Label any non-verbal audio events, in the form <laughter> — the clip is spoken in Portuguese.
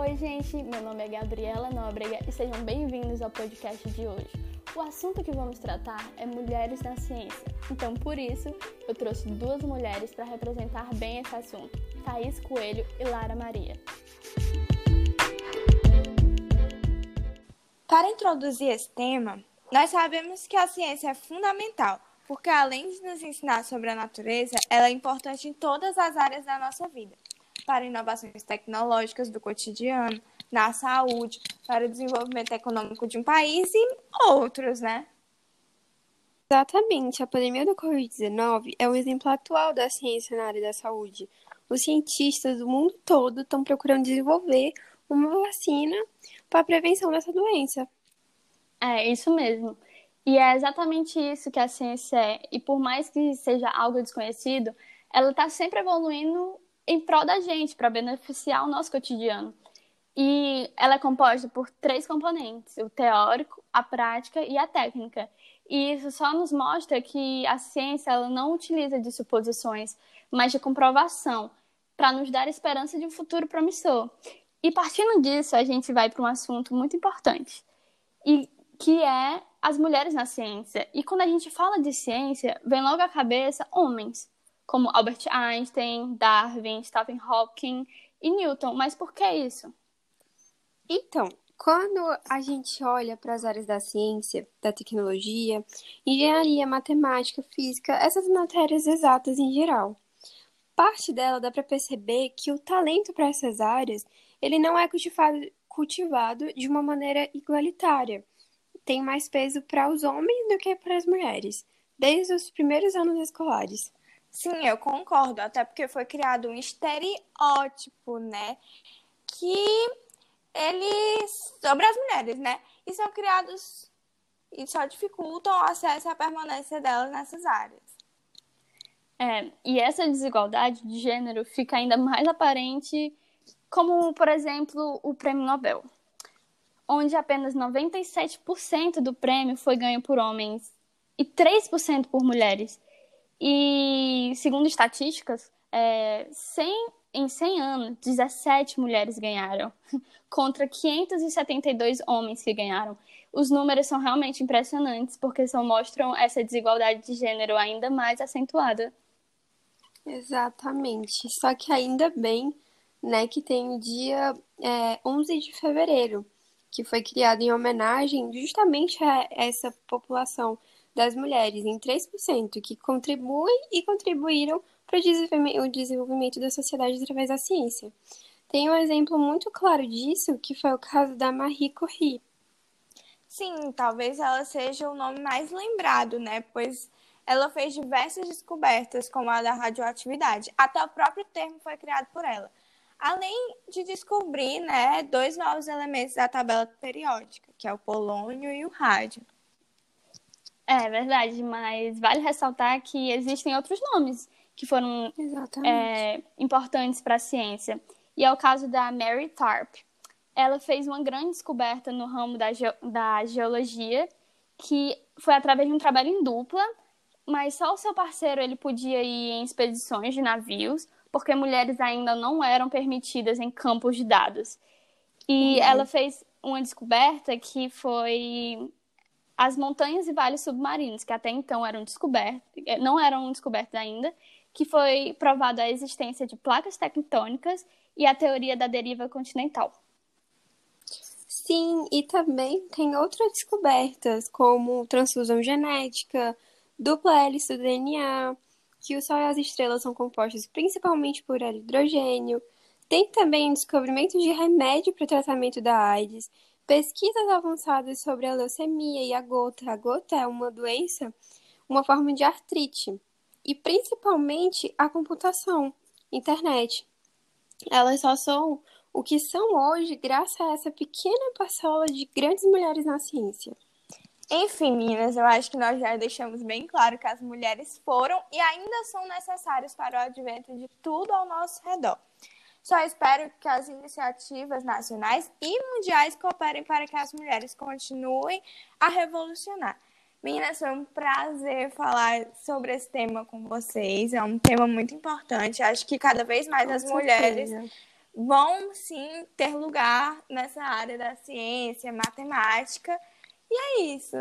Oi, gente, meu nome é Gabriela Nóbrega e sejam bem-vindos ao podcast de hoje. O assunto que vamos tratar é mulheres na ciência, então por isso eu trouxe duas mulheres para representar bem esse assunto: Thaís Coelho e Lara Maria. Para introduzir esse tema, nós sabemos que a ciência é fundamental, porque além de nos ensinar sobre a natureza, ela é importante em todas as áreas da nossa vida para inovações tecnológicas do cotidiano, na saúde, para o desenvolvimento econômico de um país e outros, né? Exatamente. A pandemia do Covid-19 é um exemplo atual da ciência na área da saúde. Os cientistas do mundo todo estão procurando desenvolver uma vacina para a prevenção dessa doença. É, isso mesmo. E é exatamente isso que a ciência é. E por mais que seja algo desconhecido, ela está sempre evoluindo em prol da gente, para beneficiar o nosso cotidiano. E ela é composta por três componentes: o teórico, a prática e a técnica. E isso só nos mostra que a ciência ela não utiliza de suposições, mas de comprovação, para nos dar esperança de um futuro promissor. E partindo disso, a gente vai para um assunto muito importante, e que é as mulheres na ciência. E quando a gente fala de ciência, vem logo à cabeça homens como Albert Einstein, Darwin, Stephen Hawking e Newton. Mas por que isso? Então, quando a gente olha para as áreas da ciência, da tecnologia, engenharia, matemática, física, essas matérias exatas em geral, parte dela dá para perceber que o talento para essas áreas ele não é cultivado, cultivado de uma maneira igualitária. Tem mais peso para os homens do que para as mulheres, desde os primeiros anos escolares. Sim, eu concordo, até porque foi criado um estereótipo, né? Que eles. sobre as mulheres, né? E são criados e só dificultam o acesso à permanência delas nessas áreas. É, e essa desigualdade de gênero fica ainda mais aparente, como, por exemplo, o Prêmio Nobel, onde apenas 97% do prêmio foi ganho por homens e 3% por mulheres. E, segundo estatísticas, é, 100, em 100 anos, 17 mulheres ganharam, <laughs> contra 572 homens que ganharam. Os números são realmente impressionantes, porque só mostram essa desigualdade de gênero ainda mais acentuada. Exatamente. Só que ainda bem né, que tem o dia é, 11 de fevereiro, que foi criado em homenagem justamente a essa população das mulheres em 3%, que contribuem e contribuíram para o desenvolvimento da sociedade através da ciência. Tem um exemplo muito claro disso, que foi o caso da Marie Curie. Sim, talvez ela seja o nome mais lembrado, né? Pois ela fez diversas descobertas, como a da radioatividade. Até o próprio termo foi criado por ela. Além de descobrir, né, dois novos elementos da tabela periódica, que é o polônio e o rádio. É verdade, mas vale ressaltar que existem outros nomes que foram é, importantes para a ciência. E é o caso da Mary Tharp. Ela fez uma grande descoberta no ramo da, ge da geologia, que foi através de um trabalho em dupla, mas só o seu parceiro ele podia ir em expedições de navios, porque mulheres ainda não eram permitidas em campos de dados. E uhum. ela fez uma descoberta que foi as montanhas e vales submarinos, que até então eram descobertos, eh, não eram descobertos ainda, que foi provado a existência de placas tectônicas e a teoria da deriva continental. Sim, e também tem outras descobertas, como transfusão genética, dupla hélice do DNA, que o Sol e as estrelas são compostos principalmente por hidrogênio. Tem também o descobrimento de remédio para o tratamento da AIDS Pesquisas avançadas sobre a leucemia e a gota. A gota é uma doença, uma forma de artrite. E principalmente a computação, internet. Elas só são o que são hoje graças a essa pequena parcela de grandes mulheres na ciência. Enfim, meninas, eu acho que nós já deixamos bem claro que as mulheres foram e ainda são necessárias para o advento de tudo ao nosso redor. Só espero que as iniciativas nacionais e mundiais cooperem para que as mulheres continuem a revolucionar. Meninas, foi um prazer falar sobre esse tema com vocês. É um tema muito importante. Acho que cada vez mais com as certeza. mulheres vão sim ter lugar nessa área da ciência, matemática. E é isso.